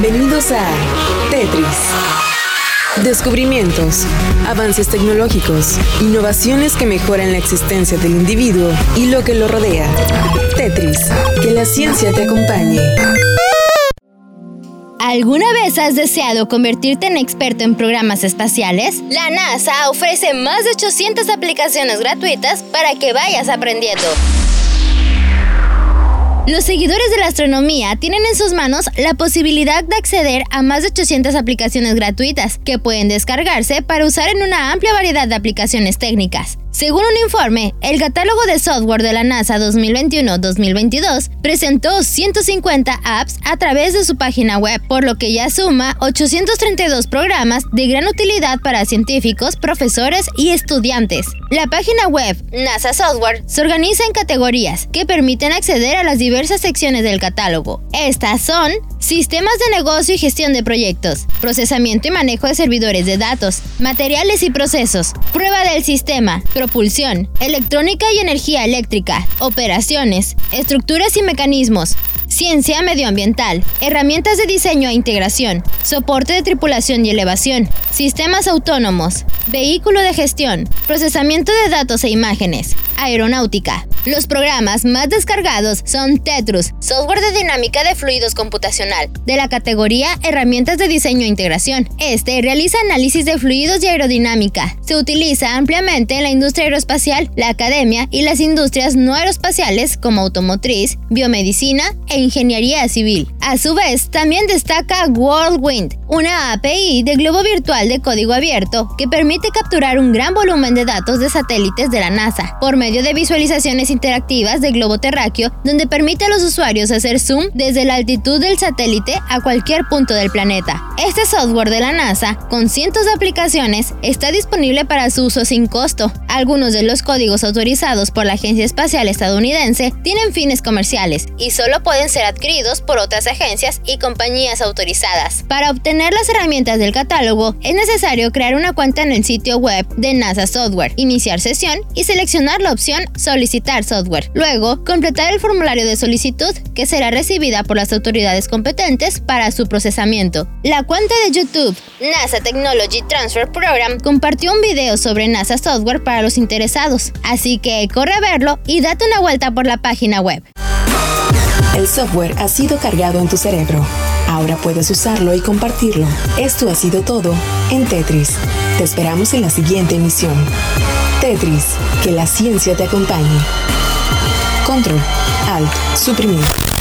Bienvenidos a Tetris. Descubrimientos, avances tecnológicos, innovaciones que mejoran la existencia del individuo y lo que lo rodea. Tetris, que la ciencia te acompañe. ¿Alguna vez has deseado convertirte en experto en programas espaciales? La NASA ofrece más de 800 aplicaciones gratuitas para que vayas aprendiendo. Los seguidores de la astronomía tienen en sus manos la posibilidad de acceder a más de 800 aplicaciones gratuitas que pueden descargarse para usar en una amplia variedad de aplicaciones técnicas. Según un informe, el catálogo de software de la NASA 2021-2022 presentó 150 apps a través de su página web, por lo que ya suma 832 programas de gran utilidad para científicos, profesores y estudiantes. La página web NASA Software se organiza en categorías que permiten acceder a las diversas secciones del catálogo. Estas son Sistemas de negocio y gestión de proyectos, procesamiento y manejo de servidores de datos, materiales y procesos, prueba del sistema, propulsión, electrónica y energía eléctrica, operaciones, estructuras y mecanismos, ciencia medioambiental, herramientas de diseño e integración, soporte de tripulación y elevación, sistemas autónomos, vehículo de gestión, procesamiento de datos e imágenes, aeronáutica. Los programas más descargados son Tetrus, software de dinámica de fluidos computacional, de la categoría Herramientas de diseño e integración. Este realiza análisis de fluidos y aerodinámica. Se utiliza ampliamente en la industria aeroespacial, la academia y las industrias no aeroespaciales como automotriz, biomedicina e ingeniería civil. A su vez, también destaca Whirlwind, una API de globo virtual de código abierto que permite capturar un gran volumen de datos de satélites de la NASA por medio de visualizaciones interactivas de globo terráqueo donde permite a los usuarios hacer zoom desde la altitud del satélite a cualquier punto del planeta. Este software de la NASA, con cientos de aplicaciones, está disponible para su uso sin costo. Algunos de los códigos autorizados por la Agencia Espacial Estadounidense tienen fines comerciales y solo pueden ser adquiridos por otras agencias y compañías autorizadas. Para obtener las herramientas del catálogo, es necesario crear una cuenta en el sitio web de NASA Software, iniciar sesión y seleccionar la opción Solicitar software. Luego, completar el formulario de solicitud que será recibida por las autoridades competentes para su procesamiento. La cuenta de YouTube NASA Technology Transfer Program compartió un video sobre NASA Software para interesados, así que corre a verlo y date una vuelta por la página web. El software ha sido cargado en tu cerebro. Ahora puedes usarlo y compartirlo. Esto ha sido todo en Tetris. Te esperamos en la siguiente emisión. Tetris, que la ciencia te acompañe. Control, Alt, suprimir.